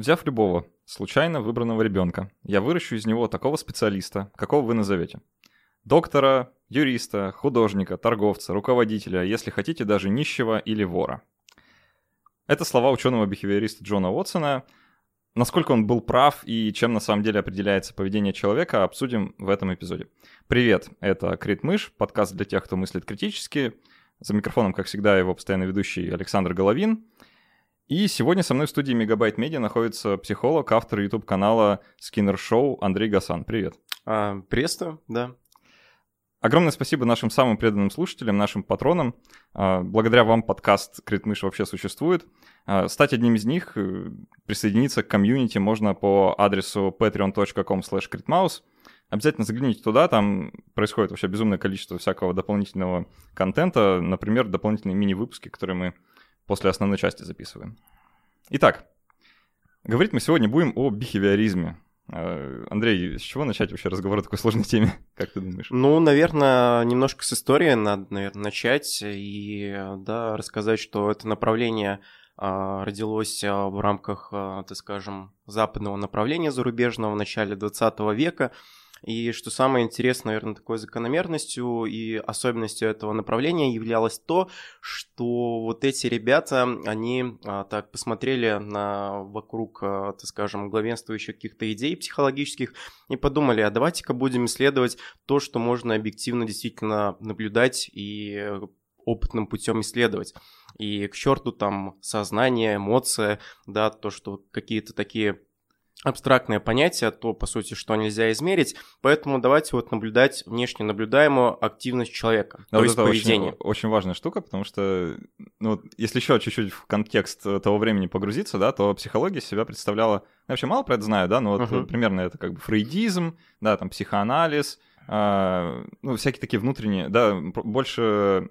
Взяв любого, случайно выбранного ребенка, я выращу из него такого специалиста, какого вы назовете. Доктора, юриста, художника, торговца, руководителя, если хотите, даже нищего или вора. Это слова ученого-бихевиориста Джона Уотсона. Насколько он был прав и чем на самом деле определяется поведение человека, обсудим в этом эпизоде. Привет, это Крит Мыш, подкаст для тех, кто мыслит критически. За микрофоном, как всегда, его постоянный ведущий Александр Головин. И сегодня со мной в студии Мегабайт Медиа находится психолог, автор YouTube-канала Skinner Show Андрей Гасан. Привет. А, приветствую, да. Огромное спасибо нашим самым преданным слушателям, нашим патронам. А, благодаря вам подкаст Критмыш вообще существует. А, стать одним из них, э, присоединиться к комьюнити можно по адресу patreon.com slash Обязательно загляните туда, там происходит вообще безумное количество всякого дополнительного контента, например, дополнительные мини-выпуски, которые мы после основной части записываем. Итак, говорить мы сегодня будем о бихевиоризме. Э, Андрей, с чего начать вообще разговор о такой сложной теме? Как ты думаешь? Ну, наверное, немножко с истории надо, наверное, начать и да, рассказать, что это направление а, родилось а, в рамках, а, так скажем, западного направления зарубежного в начале 20 века. И что самое интересное, наверное, такой закономерностью и особенностью этого направления являлось то, что вот эти ребята, они а, так посмотрели на вокруг, а, так скажем, главенствующих каких-то идей психологических и подумали, а давайте-ка будем исследовать то, что можно объективно действительно наблюдать и опытным путем исследовать. И к черту там сознание, эмоция, да, то, что какие-то такие абстрактное понятие, то, по сути, что нельзя измерить. Поэтому давайте вот наблюдать внешне наблюдаемую активность человека, да, то вот есть это поведение. Очень, очень важная штука, потому что, ну, если еще чуть-чуть в контекст того времени погрузиться, да, то психология себя представляла... Я вообще мало про это знаю, да, но вот uh-huh. примерно это как бы фрейдизм, да, там психоанализ, а, ну, всякие такие внутренние, да, больше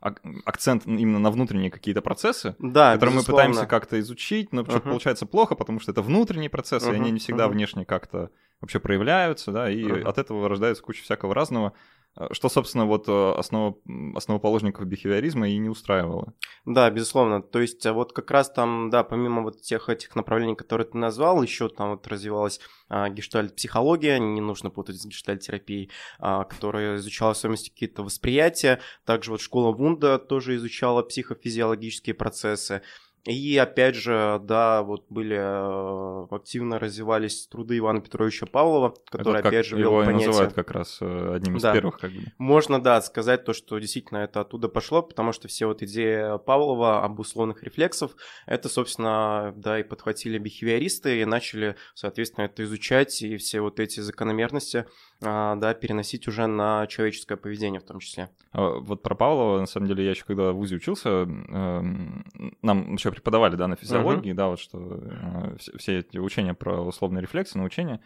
акцент именно на внутренние какие-то процессы, да, которые безусловно. мы пытаемся как-то изучить, но uh-huh. получается плохо, потому что это внутренние процессы, uh-huh. и они не всегда uh-huh. внешне как-то вообще проявляются, да, и uh-huh. от этого рождается куча всякого разного. Э, что, собственно, вот э, основ, основоположников бихевиоризма и не устраивало. Да, безусловно. То есть э, вот как раз там, да, помимо вот тех этих направлений, которые ты назвал, еще там вот развивалась а, гештальт-психология, не нужно путать с гештальт-терапией, а, которая изучала особенности какие-то восприятия. Также вот школа Вунда тоже изучала психофизиологические процессы. И опять же, да, вот были э, активно развивались труды Ивана Петровича Павлова, который Это опять же вел его понятие. называют как раз э, одним из да. первых. Как бы. Можно, да, сказать то, что действительно это оттуда пошло, потому что все вот идеи Павлова об условных рефлексов, это, собственно, да, и подхватили бихевиористы и начали, соответственно, это изучать, и все вот эти закономерности да, переносить уже на человеческое поведение в том числе. А, вот про Павлова, на самом деле, я еще когда в ВУЗе учился, нам еще преподавали, да, на физиологии, uh-huh. да, вот что э, все эти учения про условные рефлексы, научения,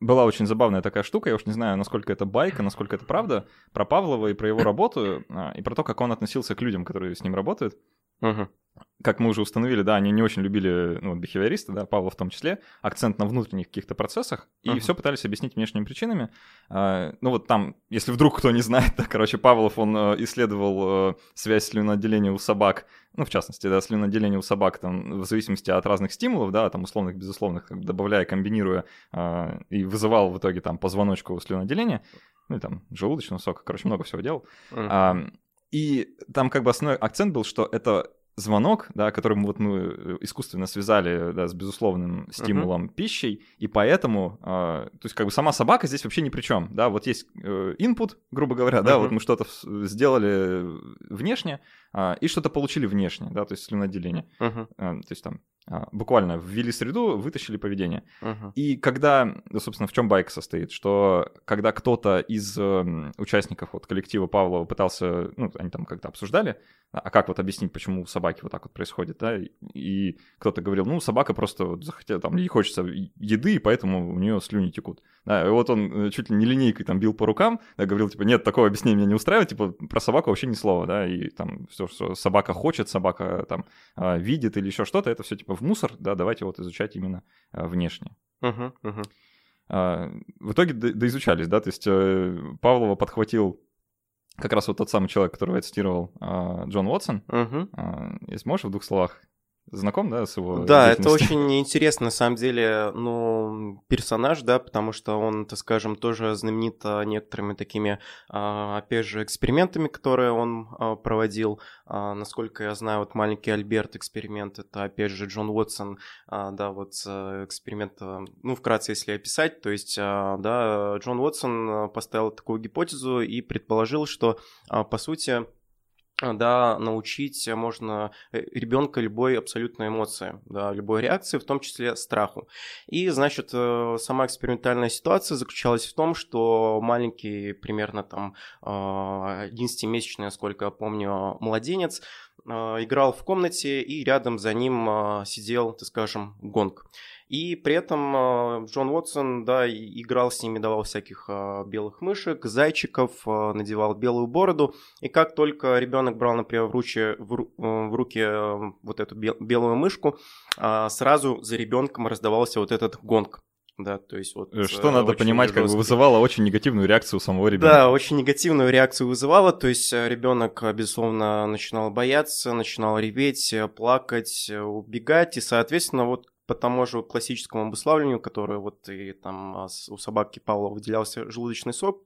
была очень забавная такая штука, я уж не знаю, насколько это байка, насколько это правда, про Павлова и про его работу, а, и про то, как он относился к людям, которые с ним работают. Как мы уже установили, да, они не очень любили, ну, бихевиористы, да, Павла в том числе, акцент на внутренних каких-то процессах, и uh-huh. все пытались объяснить внешними причинами. А, ну, вот там, если вдруг кто не знает, да, короче, Павлов, он э, исследовал э, связь слюноотделения у собак, ну, в частности, да, слюноотделение у собак, там, в зависимости от разных стимулов, да, там, условных, безусловных, добавляя, комбинируя, а, и вызывал в итоге там позвоночку слюноотделения, ну, и там, желудочного сока, короче, много всего делал. Uh-huh. И там как бы основной акцент был, что это звонок, да, которым вот мы э, искусственно связали да, с безусловным стимулом uh-huh. пищей, и поэтому, э, то есть как бы сама собака здесь вообще ни при чем, да, вот есть э, input, грубо говоря, uh-huh. да, вот мы что-то сделали внешне, э, и что-то получили внешне, да, то есть слюноотделение, uh-huh. э, то есть там а, буквально ввели среду, вытащили поведение. Uh-huh. И когда, собственно, в чем байк состоит, что когда кто-то из э, участников вот коллектива Павлова пытался, ну, они там как-то обсуждали, а как вот объяснить, почему у собаки вот так вот происходит, да, и, и кто-то говорил, ну, собака просто вот захотела, там, ей хочется еды, и поэтому у нее слюни текут. Да, и вот он э, чуть ли не линейкой там бил по рукам, да, говорил, типа, нет, такого объяснения меня не устраивает, типа, про собаку вообще ни слова, да, и там все, что собака хочет, собака там а, видит или еще что-то, это все типа в мусор, да, давайте вот изучать именно а, внешне. Uh-huh, uh-huh. В итоге доизучались, да, то есть э, Павлова подхватил как раз вот тот самый человек, которого я цитировал, Джон Уотсон. Uh-huh. Если можешь в двух словах знаком, да, с его Да, это очень интересно, на самом деле, ну, персонаж, да, потому что он, так скажем, тоже знаменит а, некоторыми такими, а, опять же, экспериментами, которые он а, проводил. Насколько я знаю, вот маленький Альберт эксперимент, это, опять же, Джон Уотсон, да, вот эксперимент, ну, вкратце, если описать, то есть, да, Джон Уотсон поставил такую гипотезу и предположил, что, по сути, да, научить можно э, ребенка любой абсолютной эмоции, да, любой реакции, в том числе страху. И, значит, э, сама экспериментальная ситуация заключалась в том, что маленький, примерно там 11-месячный, насколько я помню, младенец играл в комнате, и рядом за ним сидел, так скажем, гонг. И при этом а, Джон Уотсон, да, играл с ними, давал всяких а, белых мышек, зайчиков, а, надевал белую бороду. И как только ребенок брал, например, в, руки, в руки вот эту белую мышку, сразу за ребенком раздавался вот этот гонг. Да, то есть вот... Э, что надо понимать, жесткий. как бы вызывало очень негативную реакцию у самого ребенка. Да, очень негативную реакцию вызывало, то есть э, ребенок, безусловно, начинал бояться, начинал реветь, э, плакать, убегать, и, соответственно, вот по тому же классическому обуславливанию, которое вот и там а, у собаки Павла выделялся желудочный сок,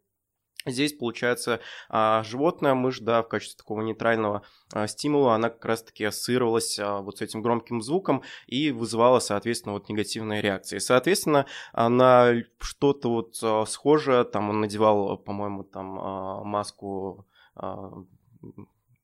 Здесь, получается, а, животное, мышь, да, в качестве такого нейтрального а, стимула, она как раз-таки ассоциировалась вот с этим громким звуком и вызывала, соответственно, вот негативные реакции. Соответственно, на что-то вот схожее, там он надевал, по-моему, там маску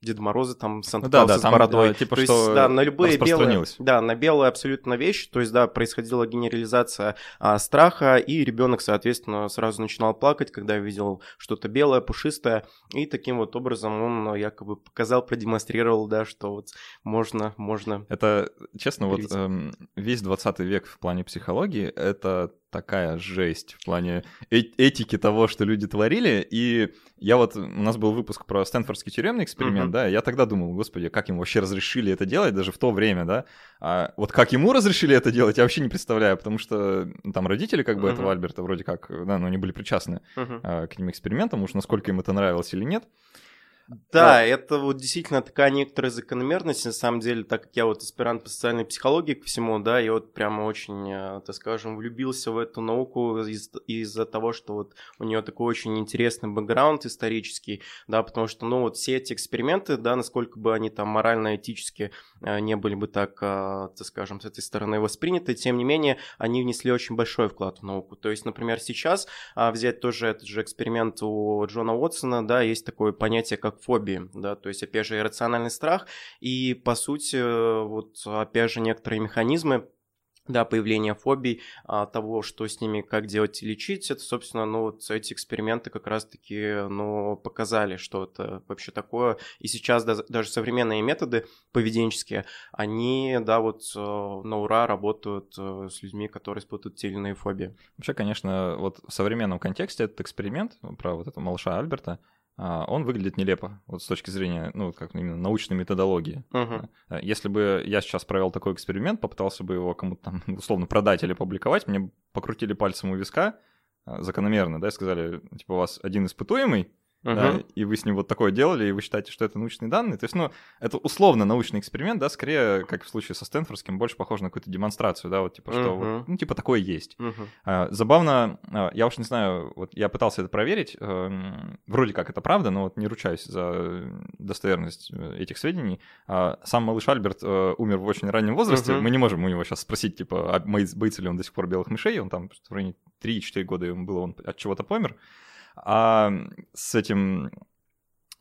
Деда Мороза, там Санта-Клауса ну, да, да, с там, бородой. Да, типа, то что есть, да, на любые белые, да, на белые абсолютно вещи, то есть, да, происходила генерализация а, страха, и ребенок, соответственно, сразу начинал плакать, когда видел что-то белое, пушистое, и таким вот образом он якобы показал, продемонстрировал, да, что вот можно, можно. Это, честно, вот эм, весь 20 век в плане психологии, это такая жесть в плане э этики того, что люди творили. И я вот, у нас был выпуск про Стэнфордский тюремный эксперимент, uh-huh. да, я тогда думал, господи, как им вообще разрешили это делать, даже в то время, да. А вот как ему разрешили это делать, я вообще не представляю, потому что ну, там родители как бы uh-huh. этого Альберта вроде как, да, ну, они были причастны uh-huh. а, к этим экспериментам, уж насколько им это нравилось или нет. Да, а... это вот действительно такая некоторая закономерность, на самом деле, так как я вот аспирант по социальной психологии к всему, да, я вот прямо очень, э, так скажем, влюбился в эту науку из- из-за того, что вот у нее такой очень интересный бэкграунд исторический, да, потому что, ну, вот все эти эксперименты, да, насколько бы они там морально-этически э, не были бы так, э, так скажем, с этой стороны восприняты, тем не менее, они внесли очень большой вклад в науку. То есть, например, сейчас а, взять тоже этот же эксперимент у Джона Уотсона, да, есть такое понятие, как фобии, да, то есть, опять же, иррациональный страх, и, по сути, вот, опять же, некоторые механизмы, да, появление фобий, а, того, что с ними, как делать и лечить, это, собственно, ну, вот эти эксперименты как раз-таки, ну, показали, что это вообще такое. И сейчас да, даже современные методы поведенческие, они, да, вот э, на ура работают э, с людьми, которые испытывают те или иные фобии. Вообще, конечно, вот в современном контексте этот эксперимент про вот этого малыша Альберта, он выглядит нелепо, вот с точки зрения, ну, как именно научной методологии. Uh-huh. Если бы я сейчас провел такой эксперимент, попытался бы его кому-то там условно продать или публиковать, мне покрутили пальцем у виска а, закономерно, да, и сказали, типа, у вас один испытуемый, Uh-huh. Да, и вы с ним вот такое делали, и вы считаете, что это научные данные. То есть, ну, это условно научный эксперимент, да, скорее, как в случае со Стэнфордским, больше похоже на какую-то демонстрацию, да, вот типа, что, uh-huh. вот, ну, типа, такое есть. Uh-huh. А, забавно, а, я уж не знаю, вот я пытался это проверить, а, вроде как это правда, но вот не ручаюсь за достоверность э, этих сведений. А, сам малыш Альберт а, умер в очень раннем возрасте, uh-huh. мы не можем у него сейчас спросить, типа, а боится ли он до сих пор белых мышей, он там в районе 3-4 года ему было, он от чего-то помер. А с этим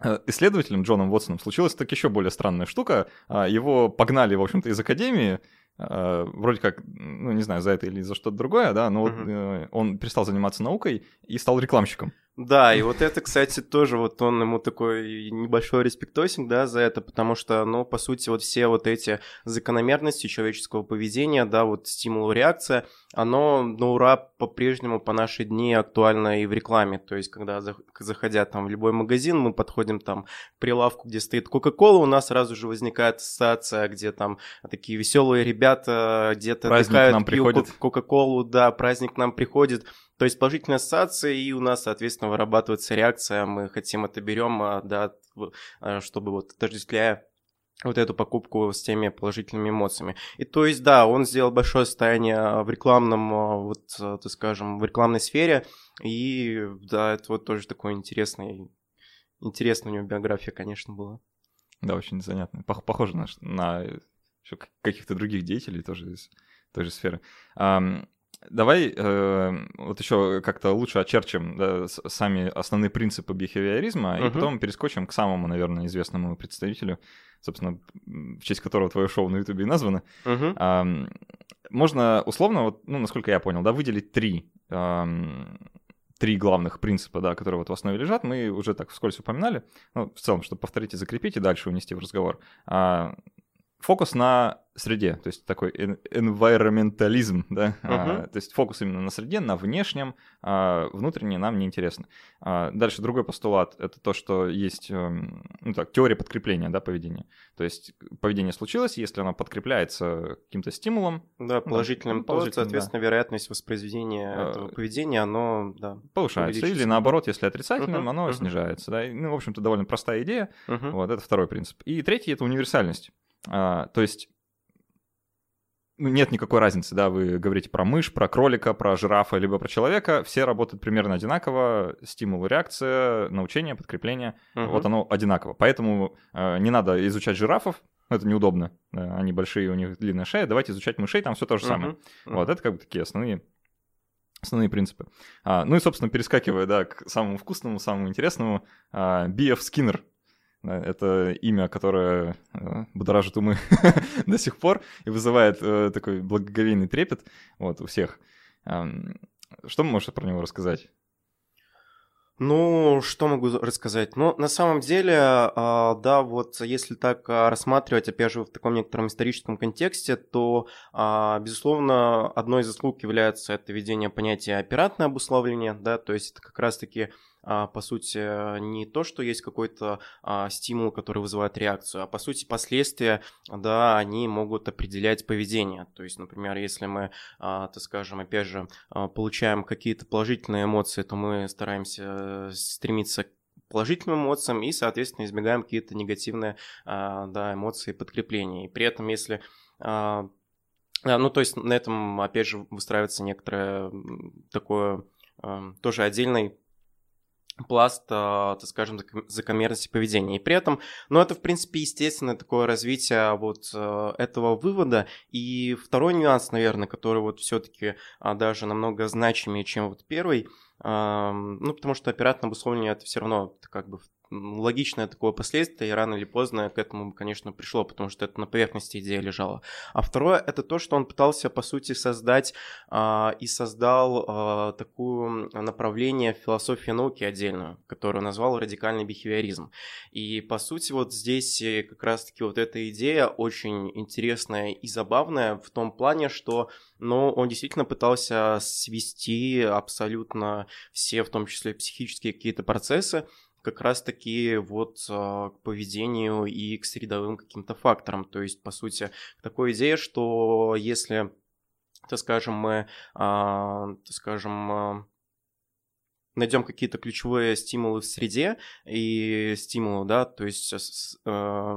э, исследователем Джоном Уотсоном случилась так еще более странная штука. А, его погнали, в общем-то, из академии, а, вроде как, ну, не знаю, за это или за что-то другое, да, но uh-huh. он перестал заниматься наукой и стал рекламщиком. Да, и вот это, кстати, тоже вот он ему такой небольшой респектосинг, да, за это, потому что, ну, по сути, вот все вот эти закономерности человеческого поведения, да, вот стимул-реакция, оно на ура по-прежнему по наши дни актуально и в рекламе. То есть, когда заходя там в любой магазин, мы подходим там к прилавку, где стоит Кока-Кола, у нас сразу же возникает ассоциация, где там такие веселые ребята где-то отдыхают, пьют Кока-Колу, да, праздник нам приходит, то есть положительная ассоциация, и у нас, соответственно, вырабатывается реакция, мы хотим это берем, а, да, а, чтобы вот отождествляя вот эту покупку с теми положительными эмоциями. И то есть, да, он сделал большое состояние в рекламном, вот, так скажем, в рекламной сфере, и да, это вот тоже такой интересный, интересная у него биография, конечно, была. Да, очень занятно. Похоже на, на каких-то других деятелей тоже из той же сферы. Давай э, вот еще как-то лучше очерчим да, сами основные принципы бихевиоризма, uh-huh. и потом перескочим к самому, наверное, известному представителю, собственно, в честь которого твое шоу на Ютубе и названо. Uh-huh. Э, можно условно, вот, ну, насколько я понял, да, выделить три, э, три главных принципа, да, которые вот в основе лежат. Мы уже так вскользь упоминали, ну, в целом, чтобы повторить и закрепить, и дальше унести в разговор. А, фокус на среде, то есть такой environmentalism, да, uh-huh. а, то есть фокус именно на среде, на внешнем, а внутреннее нам не интересно. А дальше другой постулат — это то, что есть, эм, ну так, теория подкрепления, да, поведения. То есть поведение случилось, если оно подкрепляется каким-то стимулом. Да, положительным, ну, положительным соответственно, да. вероятность воспроизведения а, этого поведения, оно, да, повышается. Или наоборот, если отрицательным, uh-huh. оно uh-huh. снижается, да. Ну, в общем-то, довольно простая идея. Uh-huh. Вот, это второй принцип. И третий — это универсальность. А, то есть ну, нет никакой разницы, да, вы говорите про мышь, про кролика, про жирафа, либо про человека, все работают примерно одинаково, стимул, реакция, научение, подкрепление, угу. вот оно одинаково. Поэтому э, не надо изучать жирафов, это неудобно, они большие, у них длинная шея, давайте изучать мышей, там все то же самое. Угу. Вот, это как бы такие основные Основные принципы. А, ну и, собственно, перескакивая, да, к самому вкусному, самому интересному, а, B.F. Скиннер это имя, которое э, будоражит умы до сих пор и вызывает э, такой благоговейный трепет вот, у всех. Что можешь про него рассказать? Ну, что могу рассказать? Ну, на самом деле, а, да, вот если так а, рассматривать, опять же, в таком некотором историческом контексте, то, а, безусловно, одной из заслуг является это введение понятия оператное обусловление, да, то есть это как раз-таки по сути, не то, что есть какой-то а, стимул, который вызывает реакцию, а по сути последствия, да, они могут определять поведение. То есть, например, если мы, а, так скажем, опять же, получаем какие-то положительные эмоции, то мы стараемся стремиться к положительным эмоциям и, соответственно, избегаем какие-то негативные да, эмоции подкрепления. И при этом, если ну, то есть на этом, опять же, выстраивается некоторое такое тоже отдельный пласт, а, так скажем, закономерности поведения. И при этом, ну, это, в принципе, естественное такое развитие вот э, этого вывода. И второй нюанс, наверное, который вот все-таки а, даже намного значимее, чем вот первый, ну, потому что оперативное обусловление это все равно как бы логичное такое последствие, и рано или поздно к этому, конечно, пришло, потому что это на поверхности идея лежала. А второе, это то, что он пытался, по сути, создать э, и создал э, такую направление философии науки отдельную, которую назвал радикальный бихевиоризм. И, по сути, вот здесь как раз-таки вот эта идея очень интересная и забавная в том плане, что но он действительно пытался свести абсолютно все, в том числе психические какие-то процессы, как раз-таки вот а, к поведению и к средовым каким-то факторам. То есть, по сути, такой идея, что если, так скажем, мы, а, так скажем, а, найдем какие-то ключевые стимулы в среде и стимулы, да, то есть с, э,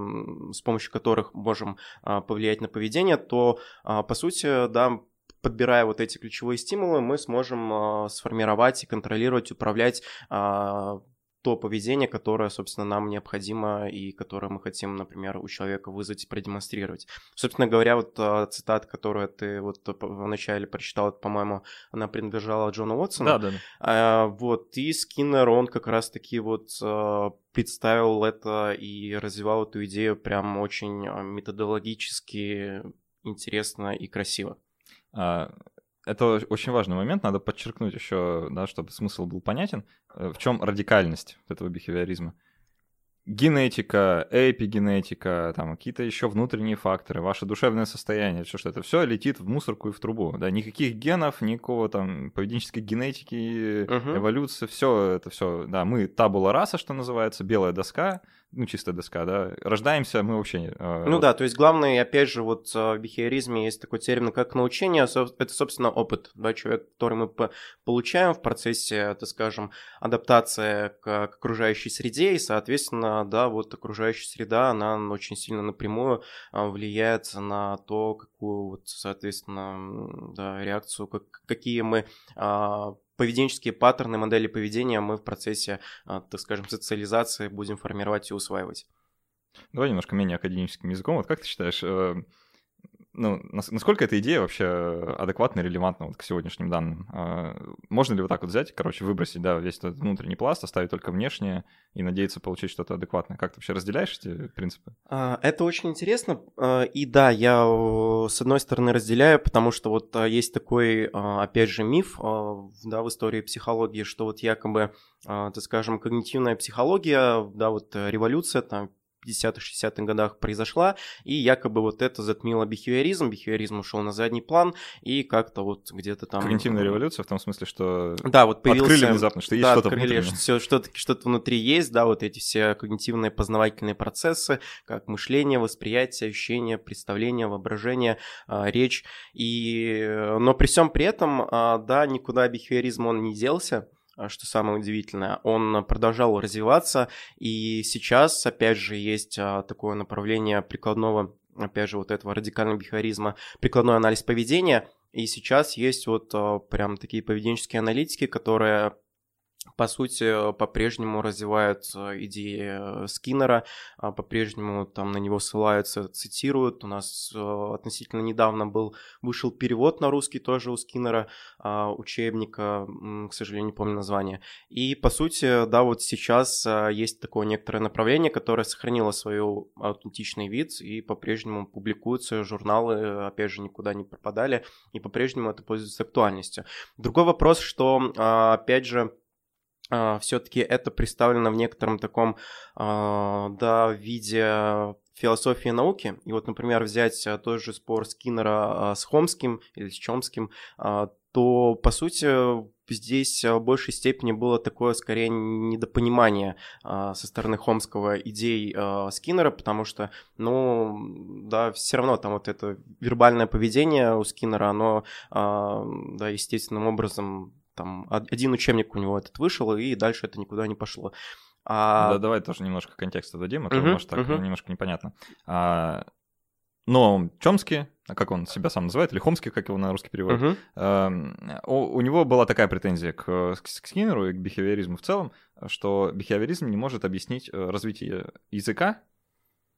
с помощью которых можем э, повлиять на поведение, то э, по сути, да, подбирая вот эти ключевые стимулы, мы сможем э, сформировать и контролировать, управлять э, то поведение, которое, собственно, нам необходимо и которое мы хотим, например, у человека вызвать и продемонстрировать. Собственно говоря, вот а, цитата, которую ты вот вначале прочитал, по-моему, она принадлежала Джону Уотсону. Да, да. А, вот, и Скиннер, он как раз-таки вот а, представил это и развивал эту идею прям очень методологически интересно и красиво. А, это очень важный момент, надо подчеркнуть еще, да, чтобы смысл был понятен. Э, в чем радикальность этого бихевиоризма? Генетика, эпигенетика, там какие-то еще внутренние факторы, ваше душевное состояние, все что это все летит в мусорку и в трубу. Да, никаких генов, никакого там поведенческой генетики, uh-huh. эволюции, все это все. Да, мы табула раса, что называется, белая доска, ну, чисто доска, да, рождаемся, мы вообще... Э, ну да, то есть главное, опять же, вот в бихевиоризме есть такой термин, как научение, это, собственно, опыт, да, человек, который мы получаем в процессе, так скажем, адаптации к, к окружающей среде, и, соответственно, да, вот окружающая среда, она очень сильно напрямую а, влияет на то, какую, вот, соответственно, да, реакцию, как, какие мы а, поведенческие паттерны, модели поведения мы в процессе, а, так скажем, социализации будем формировать и усваивать. Давай немножко менее академическим языком. Вот как ты считаешь, э, ну, насколько эта идея вообще адекватна и релевантна вот к сегодняшним данным? А, можно ли вот так вот взять, короче, выбросить, да, весь этот внутренний пласт, оставить только внешнее и надеяться получить что-то адекватное? Как ты вообще разделяешь эти принципы? А, это очень интересно. А, и да, я с одной стороны разделяю, потому что вот есть такой, опять же, миф да, в истории психологии, что вот якобы, так скажем, когнитивная психология, да, вот революция, там, 50-х, 60-х годах произошла, и якобы вот это затмило бихевиоризм, бихевиоризм ушел на задний план, и как-то вот где-то там... Когнитивная революция в том смысле, что да, вот появился... открыли внезапно, что есть да, что-то открыли, внутреннее. Что, что-то, что-то внутри есть, да, вот эти все когнитивные познавательные процессы, как мышление, восприятие, ощущение, представление, воображение, э, речь, и... но при всем при этом, э, да, никуда бихевиоризм он не делся, что самое удивительное, он продолжал развиваться, и сейчас, опять же, есть а, такое направление прикладного, опять же, вот этого радикального бихевиоризма, прикладной анализ поведения, и сейчас есть вот а, прям такие поведенческие аналитики, которые по сути, по-прежнему развиваются идеи э, Скиннера, а по-прежнему там на него ссылаются, цитируют. У нас э, относительно недавно был, вышел перевод на русский тоже у Скиннера а, учебника, к сожалению, не помню название. И, по сути, да, вот сейчас э, есть такое некоторое направление, которое сохранило свой аутентичный вид и по-прежнему публикуются журналы, опять же, никуда не пропадали, и по-прежнему это пользуется актуальностью. Другой вопрос, что, а, опять же, все-таки это представлено в некотором таком, а, да, виде философии науки. И вот, например, взять а, тот же спор Скиннера с Хомским или с Чомским, то, по сути, здесь в большей степени было такое, скорее, недопонимание со стороны Хомского идей Скиннера, потому что, ну, да, все равно там вот это вербальное поведение у Скиннера, оно, да, естественным образом там один учебник у него этот вышел, и дальше это никуда не пошло. А... Да, давай тоже немножко контекста дадим, а то, uh-huh, может, так uh-huh. немножко непонятно. А, но Чомский, а как он себя сам называет, или Хомский, как его на русский переводит, uh-huh. а, у, у него была такая претензия к, к Скиннеру и к бихевиоризму в целом, что бихевиоризм не может объяснить э, развитие языка.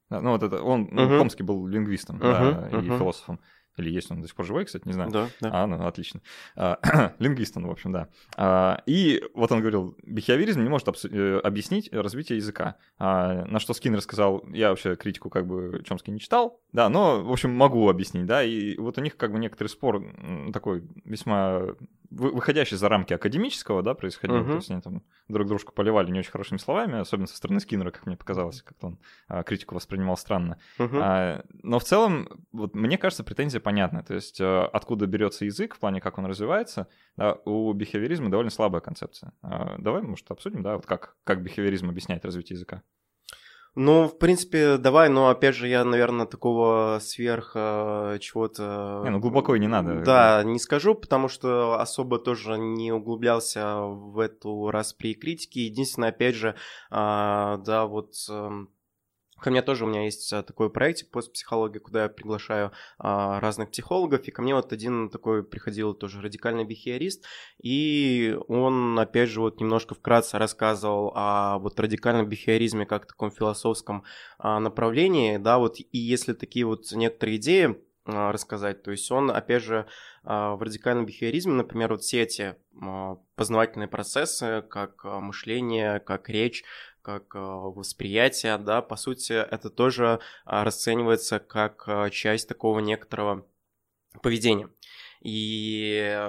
Ну, вот это он, uh-huh. Хомский был лингвистом uh-huh, да, uh-huh. и философом. Или есть он до сих пор живой, кстати, не знаю. Да, да. А, ну, отлично. А, лингвист он, в общем, да. А, и вот он говорил, бихевиоризм не может э, объяснить развитие языка. А, на что Скиннер сказал, я вообще критику как бы Чомски не читал, да, но, в общем, могу объяснить, да. И вот у них как бы некоторый спор такой весьма выходящий за рамки академического, да, происходило. Uh-huh. То есть они там друг дружку поливали не очень хорошими словами, особенно со стороны Скиннера, как мне показалось, как-то он а, критику воспринимал странно. Uh-huh. А, но в целом, вот мне кажется, претензия понятна. То есть а, откуда берется язык, в плане, как он развивается, да, у бихевиоризма довольно слабая концепция. А, давай, может, обсудим, да, вот как, как бихевиоризм объясняет развитие языка. Ну, в принципе, давай, но опять же, я, наверное, такого сверх э, чего-то... Не, ну глубоко и не надо. Да, не скажу, потому что особо тоже не углублялся в эту распри критики. Единственное, опять же, э, да, вот... Э, Ко мне тоже у меня есть а, такой проект постпсихология, куда я приглашаю а, разных психологов, и ко мне вот один такой приходил тоже радикальный бихевиорист, и он, опять же, вот немножко вкратце рассказывал о вот радикальном бихевиоризме как таком философском а, направлении, да, вот, и если такие вот некоторые идеи рассказать. То есть он, опять же, а, в радикальном бихевиоризме, например, вот все эти а, познавательные процессы, как мышление, как речь, как восприятие, да, по сути, это тоже расценивается как часть такого некоторого поведения. И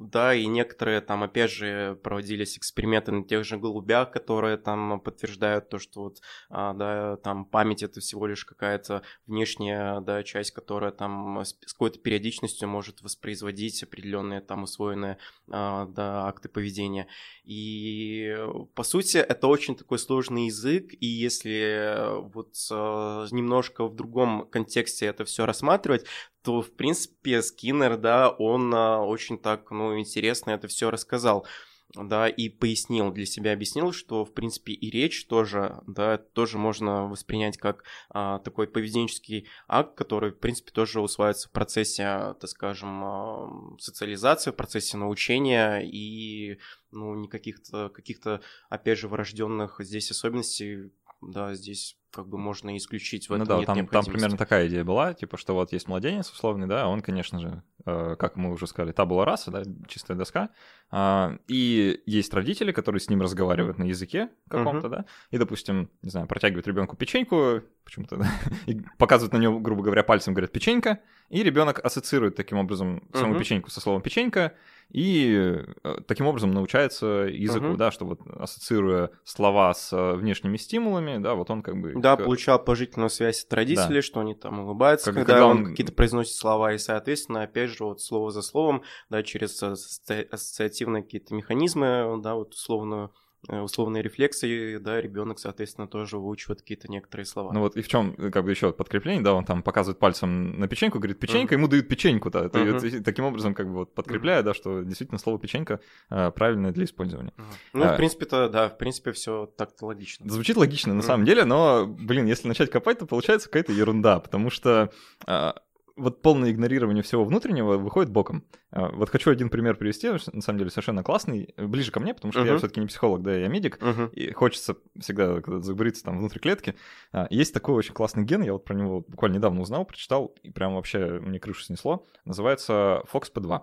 да, и некоторые там, опять же, проводились эксперименты на тех же голубях, которые там подтверждают то, что вот, а, да, там память это всего лишь какая-то внешняя, да, часть, которая там с какой-то периодичностью может воспроизводить определенные там усвоенные, а, да, акты поведения. И, по сути, это очень такой сложный язык, и если вот а, немножко в другом контексте это все рассматривать, то, в принципе, Скиннер, да, он а, очень так, ну, интересно это все рассказал да, и пояснил для себя, объяснил, что, в принципе, и речь тоже, да, тоже можно воспринять как а, такой поведенческий акт, который, в принципе, тоже усваивается в процессе, так скажем, а, социализации, в процессе научения и, ну, никаких-то, каких-то, опять же, врожденных здесь особенностей, да, здесь как бы можно исключить в ну этом Ну да, там, там примерно такая идея была, типа, что вот есть младенец условный, да, он, конечно же, э, как мы уже сказали, табула раса, да, чистая доска, э, и есть родители, которые с ним разговаривают на языке каком-то, uh-huh. да, и, допустим, не знаю, протягивают ребенку печеньку, почему-то, да, и показывают на него, грубо говоря, пальцем, говорят «печенька», и ребенок ассоциирует таким образом саму uh-huh. печеньку со словом «печенька», и э, таким образом научается языку, uh-huh. да, что вот ассоциируя слова с э, внешними стимулами, да, вот он как бы... Да, получал положительную связь от родителей, да. что они там улыбаются, как, когда, когда он, он какие-то произносит слова, и, соответственно, опять же, вот слово за словом, да, через ассоциативные какие-то механизмы, да, вот условную условные рефлексы, да, ребенок, соответственно, тоже выучивает какие-то некоторые слова. Ну вот и в чем, э, как бы еще подкрепление, да, он там показывает пальцем на печеньку, говорит печенька, ему дают печеньку, да, это, uh-huh. таким образом как бы вот подкрепляя, uh-huh. да, что действительно слово печенька а, правильное для использования. Uh-huh. Ну, а, в принципе-то, да, в принципе, все так-то логично. Звучит логично на uh-huh. самом деле, но, блин, если начать копать, то получается какая-то ерунда, потому что а, вот полное игнорирование всего внутреннего выходит боком. А, вот хочу один пример привести, на самом деле совершенно классный, ближе ко мне, потому что uh-huh. я все-таки не психолог, да, я медик, uh-huh. и хочется всегда заговориться там внутри клетки. А, есть такой очень классный ген, я вот про него буквально недавно узнал, прочитал, и прям вообще мне крышу снесло. Называется FOXP2.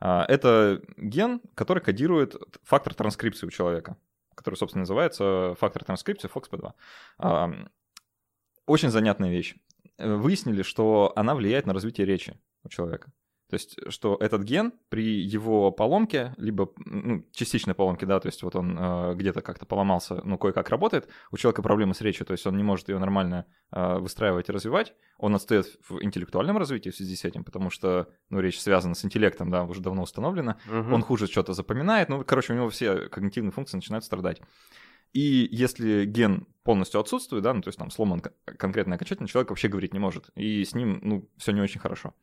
А, это ген, который кодирует фактор транскрипции у человека, который, собственно, называется фактор транскрипции FOXP2. Очень занятная вещь. Э, выяснили, что она влияет на развитие речи у человека. То есть, что этот ген при его поломке, либо ну, частичной поломке, да, то есть вот он э, где-то как-то поломался, ну, кое-как работает, у человека проблемы с речью, то есть он не может ее нормально э, выстраивать и развивать, он отстает в интеллектуальном развитии в связи с этим, потому что, ну, речь связана с интеллектом, да, уже давно установлена, угу. он хуже что-то запоминает, ну, короче, у него все когнитивные функции начинают страдать. И если ген полностью отсутствует, да, ну, то есть там сломан конкретно окончательно, человек вообще говорить не может. И с ним, ну, все не очень хорошо.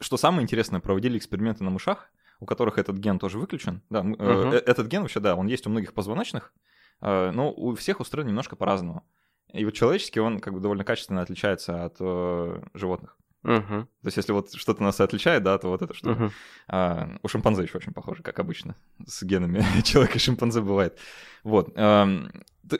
Что самое интересное, проводили эксперименты на мышах, у которых этот ген тоже выключен. Да, uh-huh. э, этот ген вообще, да, он есть у многих позвоночных, э, но у всех устроен немножко по-разному. И вот человеческий, он как бы довольно качественно отличается от э, животных. Uh-huh. То есть, если вот что-то нас отличает, да, то вот это что. Uh-huh. А, у шимпанзе еще очень похоже, как обычно. С генами человека и шимпанзе бывает. Вот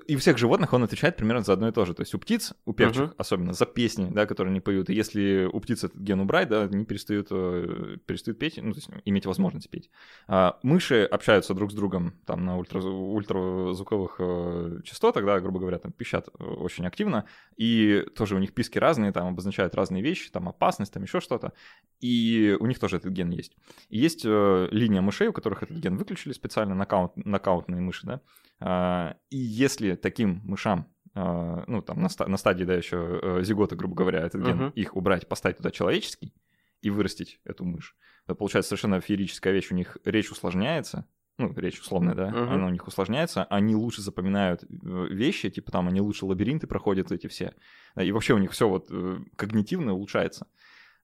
и у всех животных он отвечает примерно за одно и то же. То есть у птиц, у певчих uh-huh. особенно, за песни, да, которые они поют. И если у птиц этот ген убрать, да, они перестают, э, перестают петь, ну, то есть иметь возможность петь. А мыши общаются друг с другом там на ультра, ультразвуковых э, частотах, да, грубо говоря, там пищат э, очень активно. И тоже у них писки разные, там обозначают разные вещи, там опасность, там еще что-то. И у них тоже этот ген есть. И есть э, линия мышей, у которых этот ген выключили специально, нокаут, нокаутные мыши, да. А, и если таким мышам а, ну, там, на, на стадии, да, еще э, зиготы, грубо говоря, этот ген, uh-huh. их убрать, поставить туда человеческий и вырастить эту мышь, то получается совершенно феерическая вещь. У них речь усложняется, ну, речь условная, да, uh-huh. она у них усложняется, они лучше запоминают э, вещи, типа там они лучше лабиринты проходят эти все, и вообще у них все вот э, когнитивно улучшается.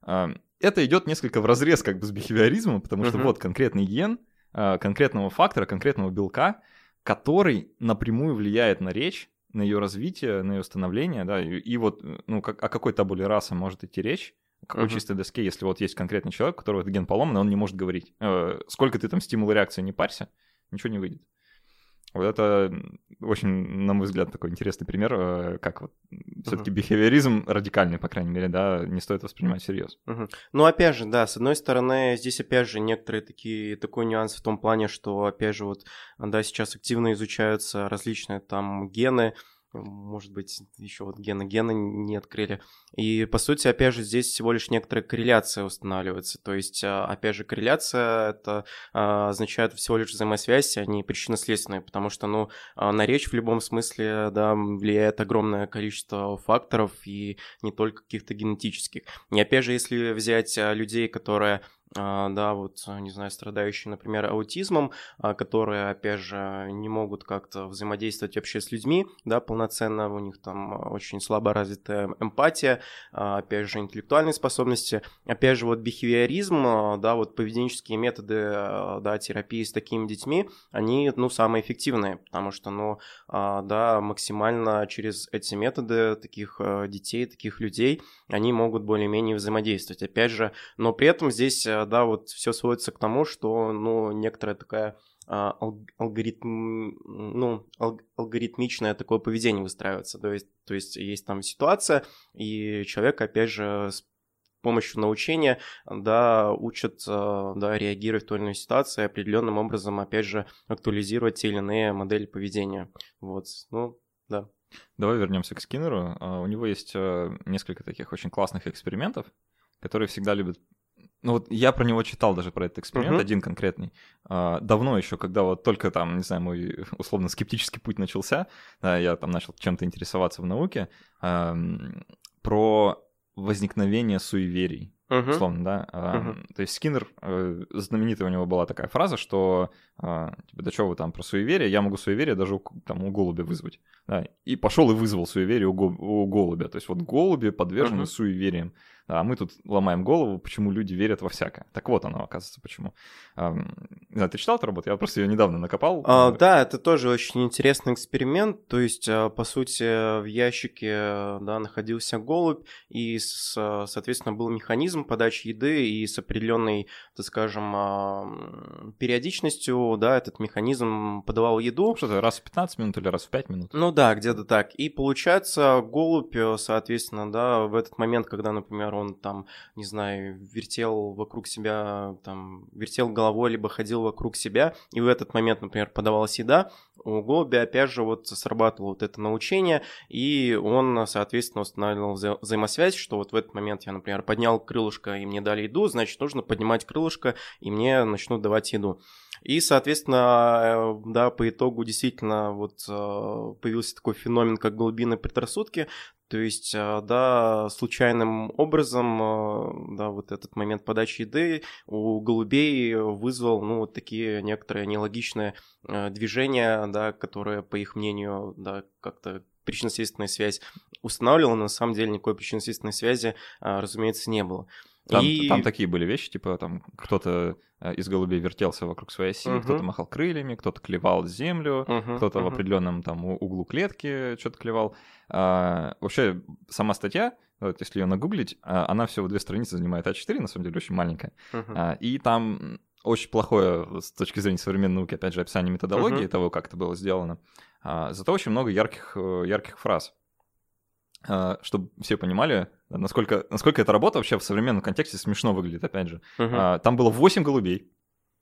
А, это идет несколько в разрез как бы с бихевиоризмом, потому что uh-huh. вот конкретный ген конкретного фактора, конкретного белка, который напрямую влияет на речь, на ее развитие, на ее становление, да, и, и вот, ну, как, о какой табуле раса может идти речь, о какой uh-huh. чистой доске, если вот есть конкретный человек, у которого этот ген поломан, и он не может говорить. Э, сколько ты там стимул реакции не парься, ничего не выйдет. Вот это очень, на мой взгляд, такой интересный пример, э, как вот uh-huh. все-таки бихевиоризм радикальный, по крайней мере, да, не стоит воспринимать всерьез. Uh-huh. Ну, опять же, да, с одной стороны, здесь, опять же, некоторые такие, такой нюанс в том плане, что, опять же, вот, да, сейчас активно изучаются различные там гены, может быть, еще вот гена гена не открыли. И, по сути, опять же, здесь всего лишь некоторая корреляция устанавливается. То есть, а, опять же, корреляция это а, означает всего лишь взаимосвязь, а не причинно-следственная, потому что, ну, а, на речь в любом смысле, да, влияет огромное количество факторов и не только каких-то генетических. И, опять же, если взять людей, которые да, вот, а, не знаю, страдающие, например, аутизмом, а, которые, опять же, не могут как-то взаимодействовать вообще с людьми, да, полноценно, у них там очень слабо развитая эмпатия, опять же, интеллектуальные способности, опять же, вот бихевиоризм, да, вот поведенческие методы, да, терапии с такими детьми, они, ну, самые эффективные, потому что, ну, да, максимально через эти методы таких детей, таких людей, они могут более-менее взаимодействовать, опять же, но при этом здесь да, вот все сводится к тому, что, ну, некоторая такая а, алгоритм, ну, алгоритмичное такое поведение выстраивается. То есть, то есть есть там ситуация, и человек, опять же, с помощью научения, да, учат, а, да, реагировать в той или иной ситуации, определенным образом, опять же, актуализировать те или иные модели поведения. Вот, ну, да. Давай вернемся к Скиннеру. А, у него есть несколько таких очень классных экспериментов, которые всегда любят ну вот я про него читал даже про этот эксперимент, uh-huh. один конкретный. А, давно еще, когда вот только там, не знаю, мой условно скептический путь начался, да, я там начал чем-то интересоваться в науке, а, про возникновение суеверий. Uh-huh. Условно, да. Uh-huh. То есть Скиннер, э, знаменитая у него была такая фраза, что а, типа, да что вы там про суеверие, я могу суеверие даже у, там, у голубя вызвать. Да, и пошел и вызвал суеверие у, го- у голубя. То есть вот голуби подвержены uh-huh. суевериям. А мы тут ломаем голову, почему люди верят во всякое. Так вот оно, оказывается, почему. А, ты читал эту работу? Я просто ее недавно накопал. А, да, это тоже очень интересный эксперимент. То есть, а, по сути, в ящике да, находился голубь, и, соответственно, был механизм подачи еды, и с определенной, так скажем, периодичностью да, этот механизм подавал еду. Что-то раз в 15 минут или раз в 5 минут? Ну да, где-то так. И получается, голубь, соответственно, да, в этот момент, когда, например, он там, не знаю, вертел вокруг себя, там, вертел головой, либо ходил вокруг себя, и в этот момент, например, подавалась еда, у голубя, опять же, вот срабатывало вот это научение, и он, соответственно, устанавливал вза- взаимосвязь, что вот в этот момент я, например, поднял крылышко, и мне дали еду, значит, нужно поднимать крылышко, и мне начнут давать еду. И, соответственно, э, да, по итогу действительно вот э, появился такой феномен, как голубиные предрассудки, то есть, а, да, случайным образом, а, да, вот этот момент подачи еды у голубей вызвал, ну, вот такие некоторые нелогичные а, движения, да, которые, по их мнению, да, как-то причинно-следственная связь устанавливала, но на самом деле никакой причинно-следственной связи, разумеется, не было. Там, и... там такие были вещи, типа там кто-то э, из голубей вертелся вокруг своей оси, uh-huh. кто-то махал крыльями, кто-то клевал землю, uh-huh. кто-то uh-huh. в определенном там углу клетки что-то клевал. А, вообще, сама статья, вот, если ее нагуглить, а, она всего две страницы занимает А4, на самом деле очень маленькая. Uh-huh. А, и там очень плохое с точки зрения современной науки, опять же, описание методологии uh-huh. того, как это было сделано. А, зато очень много ярких, э, ярких фраз. А, чтобы все понимали, насколько, насколько эта работа вообще в современном контексте смешно выглядит, опять же. Uh-huh. Там было 8 голубей,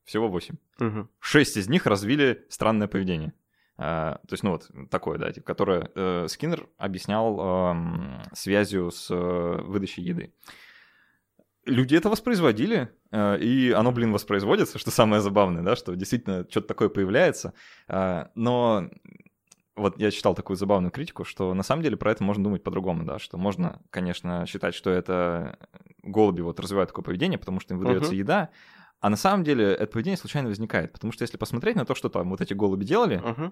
всего 8. Uh-huh. 6 из них развили странное поведение. Uh, то есть, ну вот, такое, да, типа, которое uh, Скиннер объяснял uh, связью с uh, выдачей еды. Люди это воспроизводили, uh, и оно, блин, воспроизводится, что самое забавное, да, что действительно что-то такое появляется, uh, но вот я читал такую забавную критику, что на самом деле про это можно думать по-другому, да, что можно, конечно, считать, что это голуби вот развивают такое поведение, потому что им выдается uh-huh. еда, а на самом деле это поведение случайно возникает, потому что если посмотреть на то, что там вот эти голуби делали, uh-huh.